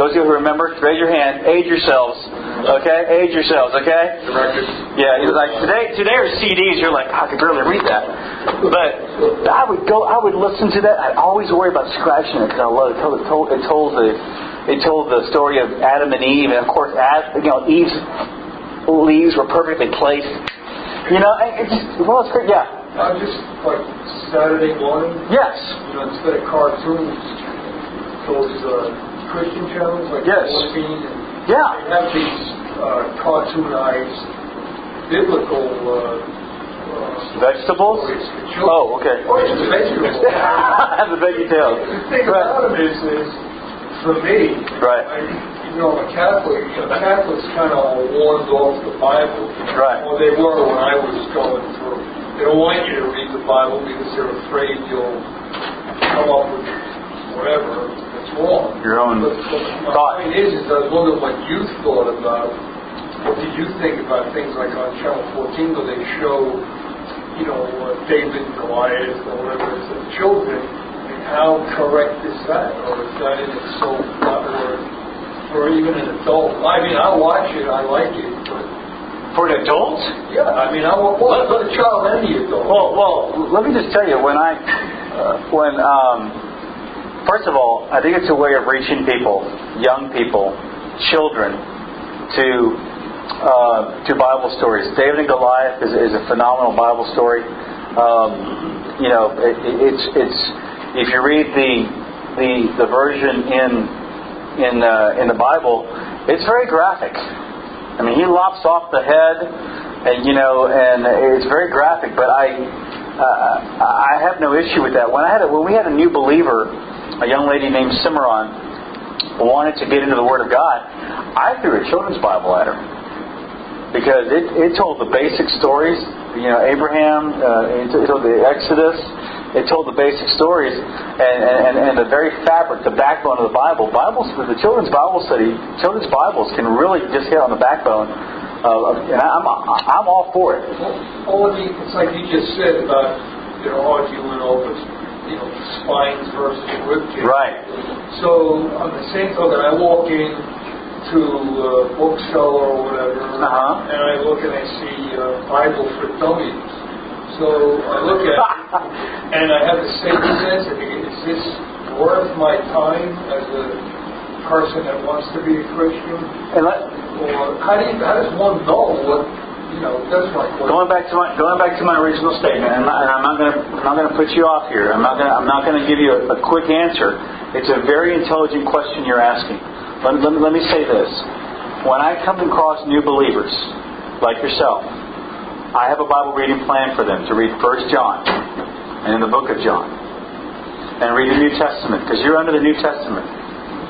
Those of you who remember, raise your hand. Age yourselves. Okay? Age yourselves, okay? Yeah, you're like today today are CDs, you're like, I could barely read that. But I would go I would listen to that. I always worry about scratching it because I love it. It told, it told, it told the it told the story of Adam and Eve, and of course, Ad, you know, Eve's leaves were perfectly placed. You know, it just well, it's great. Yeah. Uh, just like Saturday morning, Yes. you know, instead of cartoons, those uh, Christian channels like Yes. Morphine and Yeah. They have these uh, cartoonized biblical uh, uh, Vegetables. stories for children. Oh, okay. Or just <laughs> vegetables. the veggie tail. the thing about it is, is for me, Right. I, you know, I'm a Catholic. You know, Catholics kind of warned off the Bible. Right. Well, they were when I was going through. They don't want you to read the Bible because they're afraid you'll come up with whatever wrong. Your own But, but thought. point is, is I was wondering what you thought about. What did you think about things like on Channel 14 where they show, you know, uh, David and Goliath or whatever it is, the children, and how correct is that? Or is that in it so not or, or even an adult? I mean, I watch it, I like it, but For an adult? yeah, I mean, I want well, for the child and the adult. Well, well, let me just tell you when I, uh, when um, first of all, I think it's a way of reaching people, young people, children, to uh, to Bible stories. David and Goliath is, is a phenomenal Bible story. Um, you know, it, it- it's it's if you read the the the version in in uh, in the Bible, it's very graphic. I mean, he lops off the head, and you know, and it's very graphic. But I, uh, I have no issue with that. When I had a, when we had a new believer, a young lady named Cimarron, wanted to get into the Word of God, I threw a children's Bible at her because it, it told the basic stories. You know, Abraham, uh, it, told the Exodus. It told the basic stories and, and, and the very fabric, the backbone of the Bible. Bibles, the children's Bible study, children's Bibles can really just hit on the backbone. Of, and I'm I'm all for it. All the, it's like you just said about they're arguing over you know spines versus ribcage. Right. So on the same token, I walk in to a bookseller or whatever, Uh-huh. and I look and I see uh, Bible for Dummies. So I look at it <laughs> and I have the same sense. I think, is this worth my time as a person that wants to be a Christian? And let, Or how do you, how does one know what Going back to my going back to my original statement, and I'm not, going to I'm not going to put you off here. I'm not going to I'm not going to give you a, a quick answer. It's a very intelligent question you're asking. Let, let, me- let me say this: when I come across new believers like yourself, I have a Bible reading plan for them to read First John and in the Book of John, and read the New Testament because you're under the New Testament.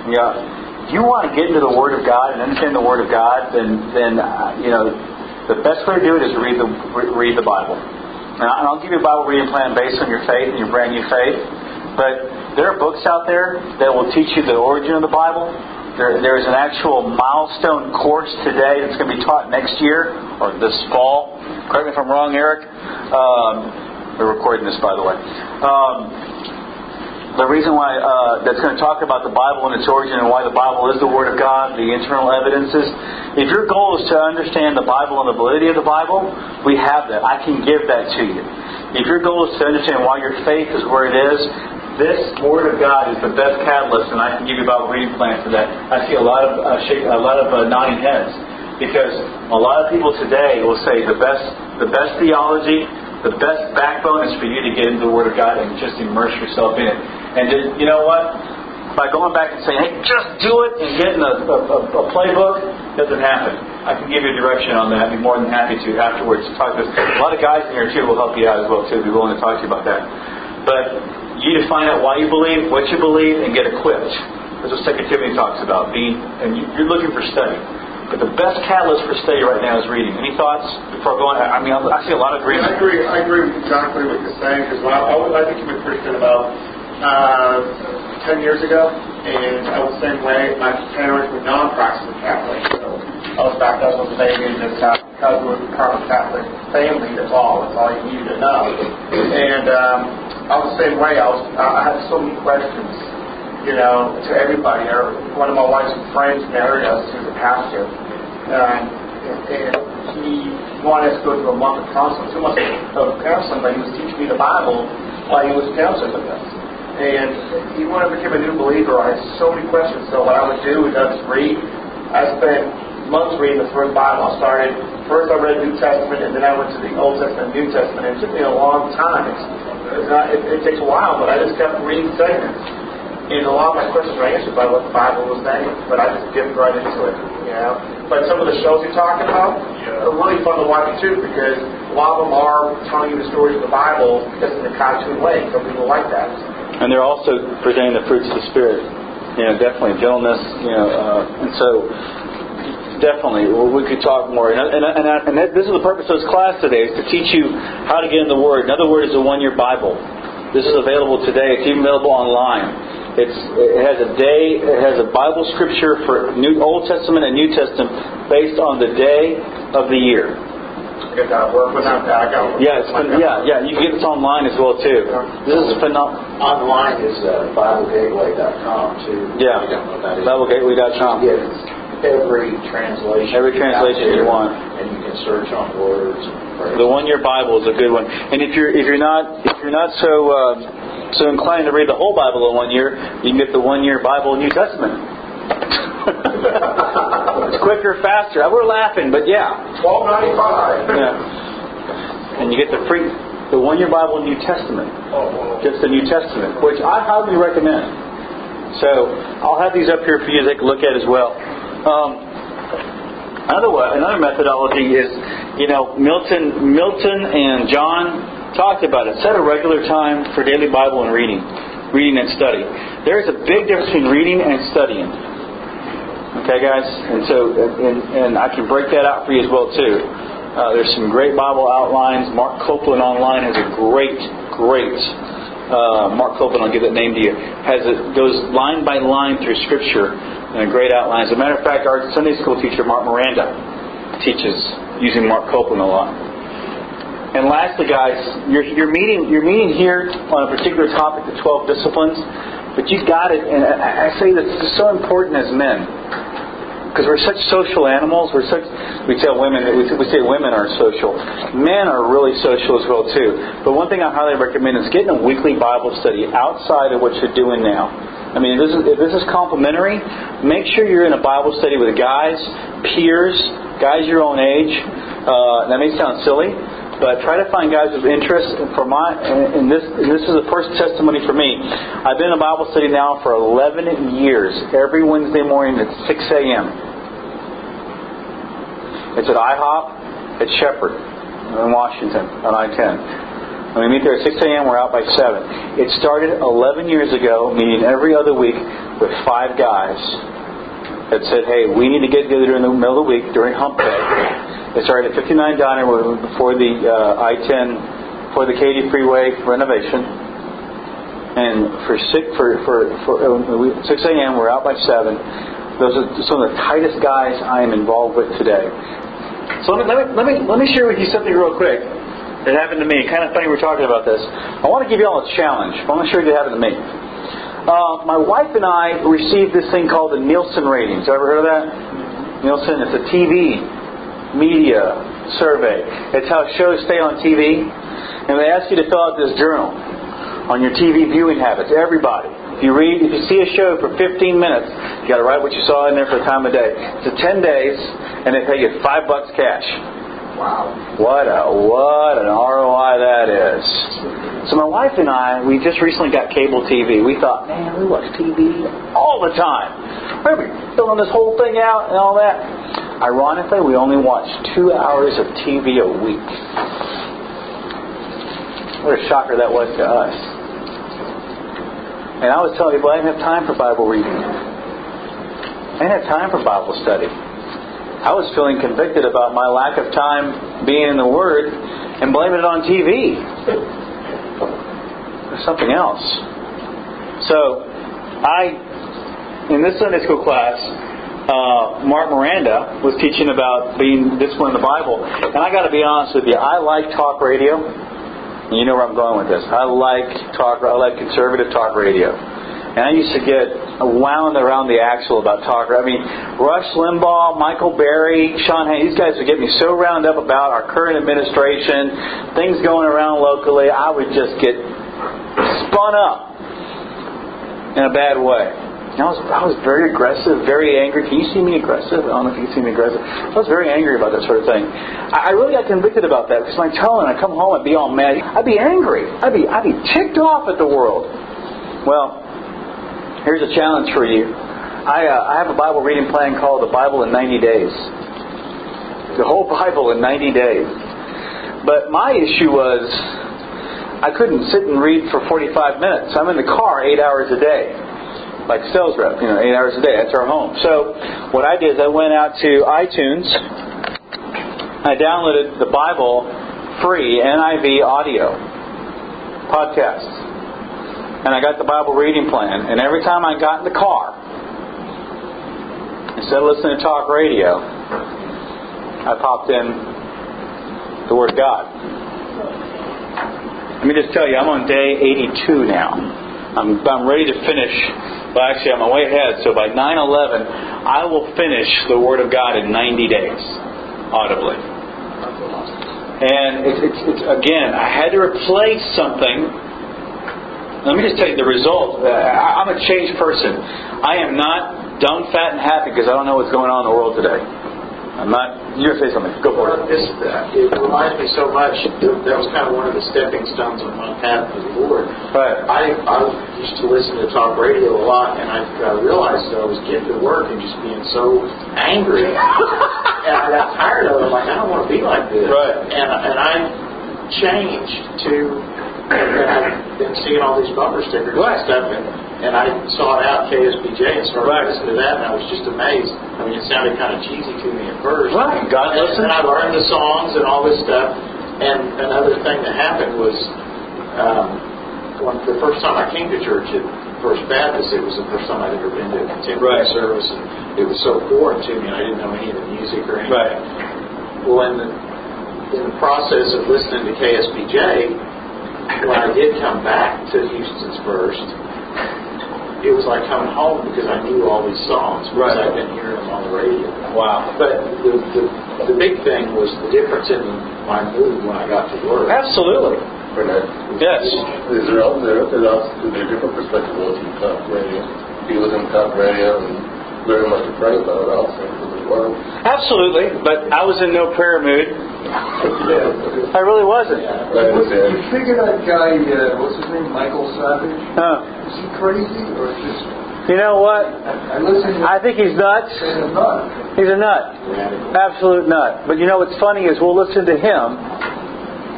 Yeah. If you want to get into the Word of God and understand the Word of God, then then uh, you know the best way to do it is read the read the Bible. And I'll give you a Bible reading plan based on your faith and your brand new faith. But there are books out there that will teach you the origin of the Bible. There, there is an actual milestone course today that's going to be taught next year or this fall. Correct me if I'm wrong, Eric. Um, we're recording this, by the way. Um, the reason why uh, that's going to talk about the Bible and its origin and why the Bible is the Word of God, the internal evidences. If your goal is to understand the Bible and the validity of the Bible, we have that. I can give that to you. If your goal is to understand why your faith is where it is, this Word of God is the best catalyst, and I can give you Bible reading plan for that. I see a lot of uh, a lot of uh, nodding heads because a lot of people today will say the best the best theology, the best backbone is for you to get into the Word of God and just immerse yourself in it. And just, you know what? By going back and saying, hey, just do it and get in a, a, a playbook, doesn't happen. I can give you direction on that. I'd be more than happy to afterwards talk to us. A lot of guys in here too will help you out as well too. Be willing to talk to you about that. But you need to find out why you believe, what you believe, and get equipped. That's what Second Timothy talks about. Being, and you- you're looking for study. But the best catalyst for study right now is reading. Any thoughts before going? I mean, I see a lot of I agree. I agree with exactly what you're saying because when I, I, was- I became a Christian about uh, ten years ago, and I was the same way. My parents were non-practicing Catholics, so I was baptized as a baby and uh, because we were part of a Catholic family. That's all. That's all you needed to know. And um, I was the same way. I was. I had so many questions, you know, to everybody. One of my wife's friends married us to the pastor, and, and he wanted us to go to a month of counseling, two months of counseling, but he was teaching me the Bible while he was counseling with us. And he wanted to become a new believer. I had so many questions. So what I would do is I just read. I spent months reading the first Bible. I started first I read New Testament, and then I went to the Old Testament, New Testament. And it took me a long time. It's, it's not, it, it takes a while, but I just kept reading segments. And a lot of my questions were answered by what the Bible was saying, but I just dipped right into it, you know. But some of the shows you're talking about are really fun to watch too, because a lot of them are telling you the stories of the Bible just in a cartoon way. Some people like that. And they're also presenting the fruits of the Spirit. You know, definitely gentleness. You know, uh, and so definitely we could talk more. And, and, and, and this is the purpose of this class today: is to teach you how to get in the Word. Another word is a one-year Bible. This is available today. It's even available online. It's, it has a day, it has a Bible scripture for New Old Testament and New Testament based on the day of the year. Work without that. I got Yeah, it's yeah, yeah. You can get this online as well too. This is phenomenal. Online is uh, BibleGateway.com too. Yeah, You don't know what that. BibleGateway.com. You get every translation. Every translation you there, want. and you can search on words. And. The one-year Bible is a good one. And if you're if you're not if you're not so uh, so inclined to read the whole Bible in one year, you can get the one-year Bible New Testament. It's quicker, faster. We're laughing, but yeah. Twelve ninety five. Yeah. And you get the free, the one-year Bible New Testament. Just the New Testament, which I highly recommend. So I'll have these up here for you to take a look at as well. Um, another way, another methodology is, you know, Milton, Milton and John talked about it. Set a regular time for daily Bible and reading, reading and study. There is a big difference between reading and studying. Okay, guys, and so and, and I can break that out for you as well too. Uh, there's some great Bible outlines. Mark Copeland online has a great, great. Uh, Mark Copeland, I'll give that name to you. Has it goes line by line through Scripture and a great outline. As a matter of fact, our Sunday school teacher Mark Miranda teaches using Mark Copeland a lot. And lastly, guys, you're, you're meeting you're meeting here on a particular topic, the 12 disciplines, but you've got it. And I say this is so important as men because we're such social animals. We're such we tell women we, we say women are social. Men are really social as well too. But one thing I highly recommend is getting a weekly Bible study outside of what you're doing now. I mean, if this is, if this is complimentary, make sure you're in a Bible study with guys, peers, guys your own age. Uh, that may sound silly, but try to find guys of interest. And for my, and this, and this is the first testimony for me. I've been in Bible study now for 11 years, every Wednesday morning at 6 a.m. It's at IHOP at Shepherd in Washington on I-10. When we meet there at 6 a.m., we're out by 7. It started 11 years ago, meeting every other week with five guys that said, hey, we need to get together during the middle of the week during hump day. Started at 59 Diner before the uh, I-10, for the Katy Freeway renovation. And for six, for, for, for uh, 6 a.m., we're out by 7. Those are some of the tightest guys I am involved with today. So let me, let me, let me, share with you something real quick that happened to me. Kind of funny we're talking about this. I want to give you all a challenge. I want to show you happened to me. Uh, my wife and I received this thing called the Nielsen ratings. You ever heard of that? Nielsen, it's a TV media survey. It's how shows stay on TV. And they ask you to fill out this journal on your TV viewing habits. Everybody. If you read, if you see a show for 15 minutes, you got to write what you saw in there for the time of day. It's a 10 days, and they pay you five bucks cash. Wow. What a what an ROI that is. So my wife and I, we just recently got cable TV. We thought, man, we watch TV all the time. We're filling this whole thing out and all that. Ironically, we only watch two hours of TV a week. What a shocker that was to us. And I was telling people I didn't have time for Bible reading. I didn't have time for Bible study. I was feeling convicted about my lack of time being in the Word and blaming it on TV. There's something else. So, I, in this Sunday school class, uh, Mark Miranda was teaching about being disciplined in the Bible. And I got to be honest with you, I like talk radio. You know where I'm going with this. I like talk. I like conservative talk radio. And I used to get wound around the axle about talk. I mean, Rush Limbaugh, Michael Berry, Sean Hay, these guys would get me so round up about our current administration, things going around locally, I would just get spun up in a bad way. I was, I was very aggressive, very angry. Can you see me aggressive? I don't know if you can see me aggressive. I was very angry about that sort of thing. I, I really got convicted about that because when I tell them, I come home, I'd be all mad. I'd be angry. I'd be, I'd be ticked off at the world. Well, here's a challenge for you. I, uh, I have a Bible reading plan called The Bible in 90 Days. The whole <laughs> Bible in 90 days. But my issue was I couldn't sit and read for 45 minutes. I'm in the car eight hours a day like sales rep, you know, eight hours a day. That's our home. So what I did is I went out to iTunes. I downloaded the Bible free NIV audio podcast, and I got the Bible reading plan. And every time I got in the car, instead of listening to talk radio, I popped in the Word of God. Let me just tell you, I'm on day 82 now. I'm, I'm ready to finish well, actually, I'm way ahead. So by 9 11, I will finish the Word of God in 90 days, audibly. And it's, it's, it's, again, I had to replace something. Let me just tell you the result. Uh, I'm a changed person. I am not dumb, fat, and happy because I don't know what's going on in the world today. I'm not. You're gonna say something. Go for it. This, uh, it reminds me so much. That was kind of one of the stepping stones on my path to the Lord. Right. I I used to listen to talk radio a lot, and I uh, realized that I was getting to work and just being so angry, <laughs> and I got tired of it. I'm like, I don't want to be like this. Right. And and I changed to. And I've been seeing all these bumper stickers Right. and stuff, and, and I sought out KSBJ and started Right. listening to that, and I was just amazed. I mean, it sounded kind of cheesy to me at first. Right. God And, listen. and I learned the songs and all this stuff. And another thing that happened was um, when the first time I came to church at First Baptist, it was the first time I'd ever been to a contemporary Right. service, and it was so foreign to me. And I didn't know any of the music or anything. Right. Well, in the, in the process of listening to KSBJ, when I did come back to Houston's first, it was like coming home because I knew all these songs because Right. I'd been hearing them on the radio. Wow. But the, the, the big thing was the difference in my mood when I got to work. Absolutely. Bernard. Yes. Is there also there, there's also there's a different perspective of from talk radio. He was in talk radio and very much to pray about it also for the word. Absolutely. But I was in no prayer mood. yeah. <laughs> I really wasn't. I Was, you figure that guy, uh, what's his name, Michael Savage? Huh. Is he crazy or just? You know what? I, I listen I think he's nuts. him and not. He's a nut. Absolute nut. But you know what's funny is we'll listen to him,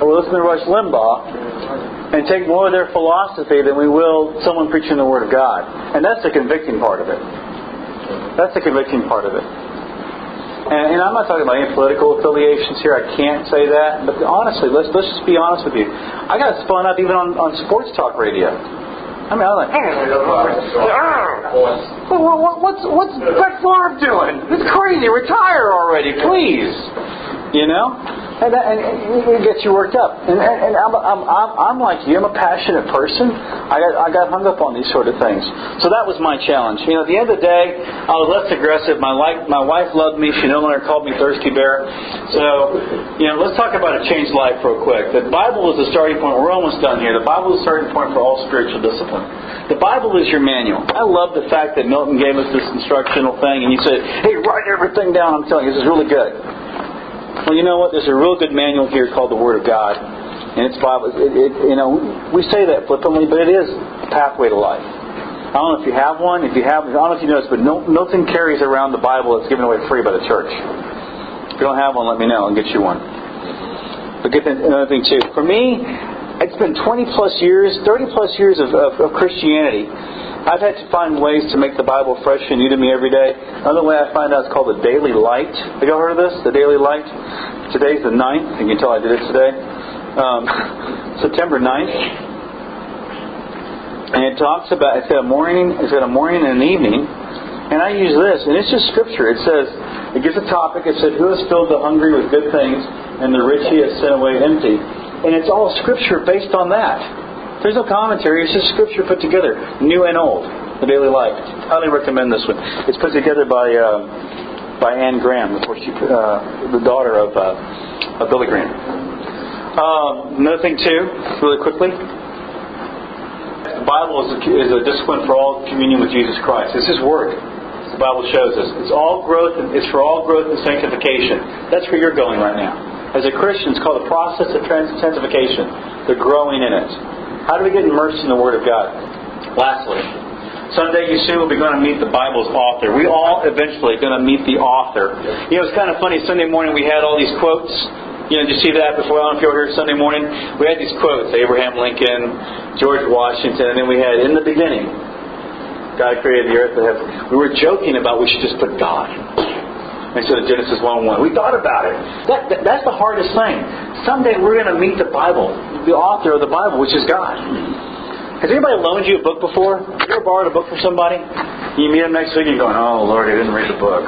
or we'll listen to Rush Limbaugh, and take more of their philosophy than we will someone preaching the Word of God. And that's the convicting part of it. That's the convicting part of it. And, and I'm not talking about any political affiliations here. I can't say that. But honestly, let's let's just be honest with you. I got spun up even on, on sports talk radio. I mean, I'm like, well, what, what, what's what's Brett Favre doing? It's crazy. Retire already, please. You know, and, that, and, and it gets you worked up. And, and, and I'm, I'm, I'm, I'm like you. I'm a passionate person. I got I got hung up on these sort of things. So that was my challenge. You know, at the end of the day, I was less aggressive. My life, my wife loved me. She no longer called me thirsty bear. So, you know, let's talk about a changed life real quick. The Bible is the starting point. We're almost done here. The Bible is the starting point for all spiritual discipline. The Bible is your manual. I love the fact that Milton gave us this instructional thing, and he said, "Hey, write everything down." I'm telling you, this is really good. Well, you know what? There's a real good manual here called the Word of God, and it's Bible. It, it, you know, we say that flippantly, but it is a pathway to life. I don't know if you have one. If you have, I don't know if you noticed, but Mil- Milton carries around the Bible that's given away free by the church. If you don't have one, let me know. I'll get you one. But get the- another thing too. For me, it's been 20 plus years, 30 plus years of, of, of Christianity. I've had to find ways to make the Bible fresh and new to me every day. Another way I find out is called the Daily Light. Have y'all heard of this? The Daily Light? Today's the 9th. You can tell I did it today. Um, <laughs> September 9th. And it talks about, it's got a morning, it's got a morning and an evening. And I use this, and it's just scripture. It says, it gives a topic. It said, Who has filled the hungry with good things, and the rich he has sent away empty. And it's all scripture based on that. There's no commentary. It's just scripture put together, new and old. The Daily Light. Highly recommend this one. It's put together by uh, by Anne Graham, of course, she, uh, the daughter of, uh, of Billy Graham. Um, another thing too, really quickly. The Bible is a, is a discipline for all communion with Jesus Christ. It's His Word. The Bible shows us. It's all growth. And, it's for all growth and sanctification. That's where you're going right now. As a Christian, it's called the process of sanctification. They're growing in it. How do we get immersed in the Word of God? Lastly, someday you soon will be going to meet the Bible's author. We all eventually going to meet the author. You know, it's kind of funny. Sunday morning we had all these quotes. You know, did you see that before? I don't know if you were here Sunday morning. We had these quotes: Abraham Lincoln, George Washington, and then we had in the beginning, God created the earth and heaven. We were joking about we should just put God instead of Genesis 1 1. We thought about it. That, that, that's the hardest thing. Someday we're going to meet the Bible, the author of the Bible, which is God. Has anybody loaned you a book before? You ever borrowed a book from somebody? You meet them next week and you're going, oh, Lord, I didn't read the book.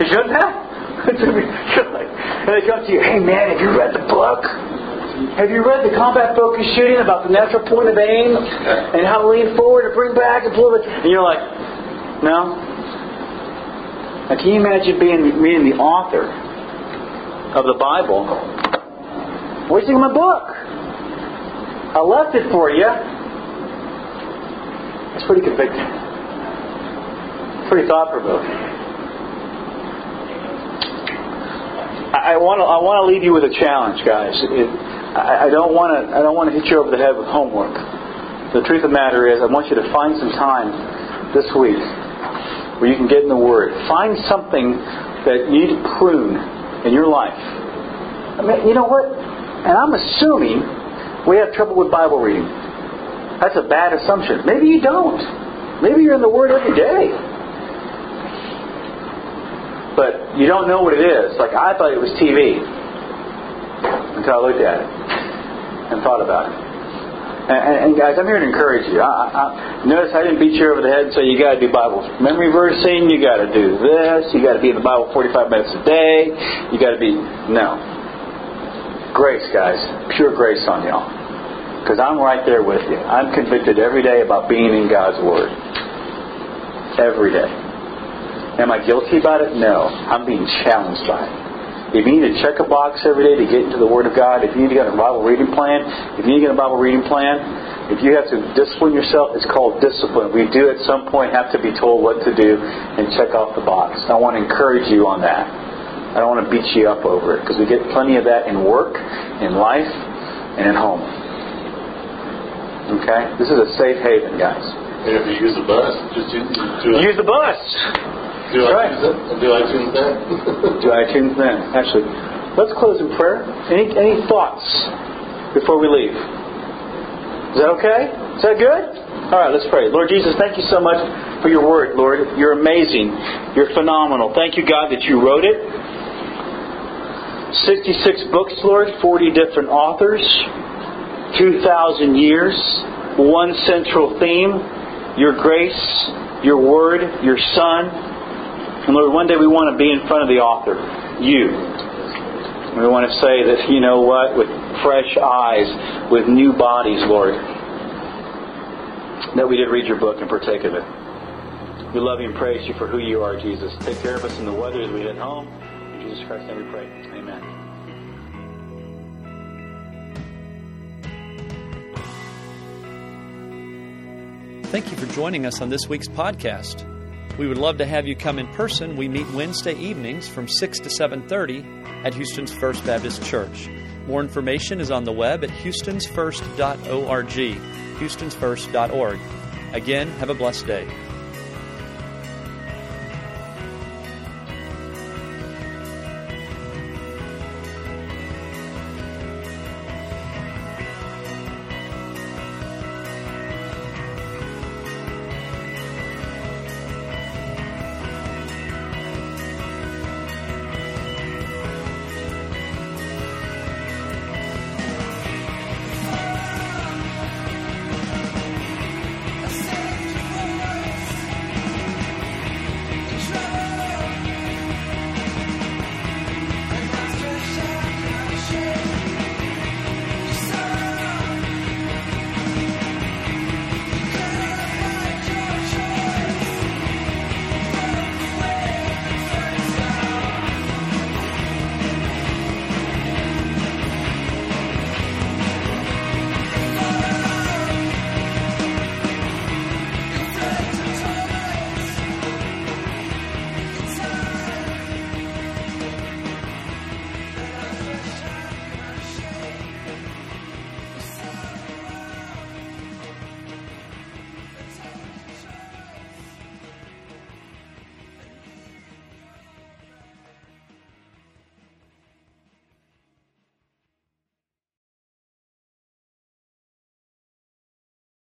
You shouldn't have. <laughs> and they come to you, hey, man, have you read the book? Have you read the combat focus shooting about the natural point of aim and how to lean forward and bring back and pull it? And you're like, no, now, can you imagine being reading the author of the Bible? Of my book? I left it for you. It's pretty convicting. Pretty thought provoking. I want to I want to leave you with a challenge, guys. It, I don't want to I don't want to hit you over the head with homework. The truth of the matter is, I want you to find some time this week where you can get in the Word. Find something that you need to prune in your life. I mean, you know what? And I'm assuming we have trouble with Bible reading. That's a bad assumption. Maybe you don't. Maybe you're in the Word every day. But you don't know what it is. Like I thought it was TV until I looked at it and thought about it. And, and, guys, I'm here to encourage you. I, I, notice I didn't beat you over the head and say you got to do Bible memory versing. You got to do this. You got to be in the Bible 45 minutes a day. You got to be no grace, guys. Pure grace on y'all. Because I'm right there with you. I'm convicted every day about being in God's Word. Every day. Am I guilty about it? No. I'm being challenged by it. If you need to check a box every day to get into the Word of God, if you need to get a Bible reading plan, if you need to get a Bible reading plan, if you have to discipline yourself, it's called discipline. We do at some point have to be told what to do and check off the box. I want to encourage you on that. I don't want to beat you up over it because we get plenty of that in work, in life, and at home. Okay? This is a safe haven, guys. And if you use the bus, just use, use the bus. Do right. iTunes, do iTunes then? do iTunes then. <laughs> Actually, let's close in prayer. Any any thoughts before we leave? Is that okay? Is that good? All right, let's pray. Lord Jesus, thank you so much for your word, Lord. You're amazing. You're phenomenal. Thank you, God, that you wrote it. 66 books, Lord, 40 different authors, 2,000 years, one central theme your grace, your word, your Son, and Lord, one day we want to be in front of the author, you. We want to say that, you know what, with fresh eyes, with new bodies, Lord, that we did read your book and partake of it. We love you and praise you for who you are, Jesus. Take care of us in the weather as we head home. In Jesus Christ's name we pray. Amen. Thank you for joining us on this week's podcast. We would love to have you come in person. We meet Wednesday evenings from 6 to 7:30 at Houston's First Baptist Church. More information is on the web at houstonsfirst.org, houstonsfirst.org. Again, have a blessed day.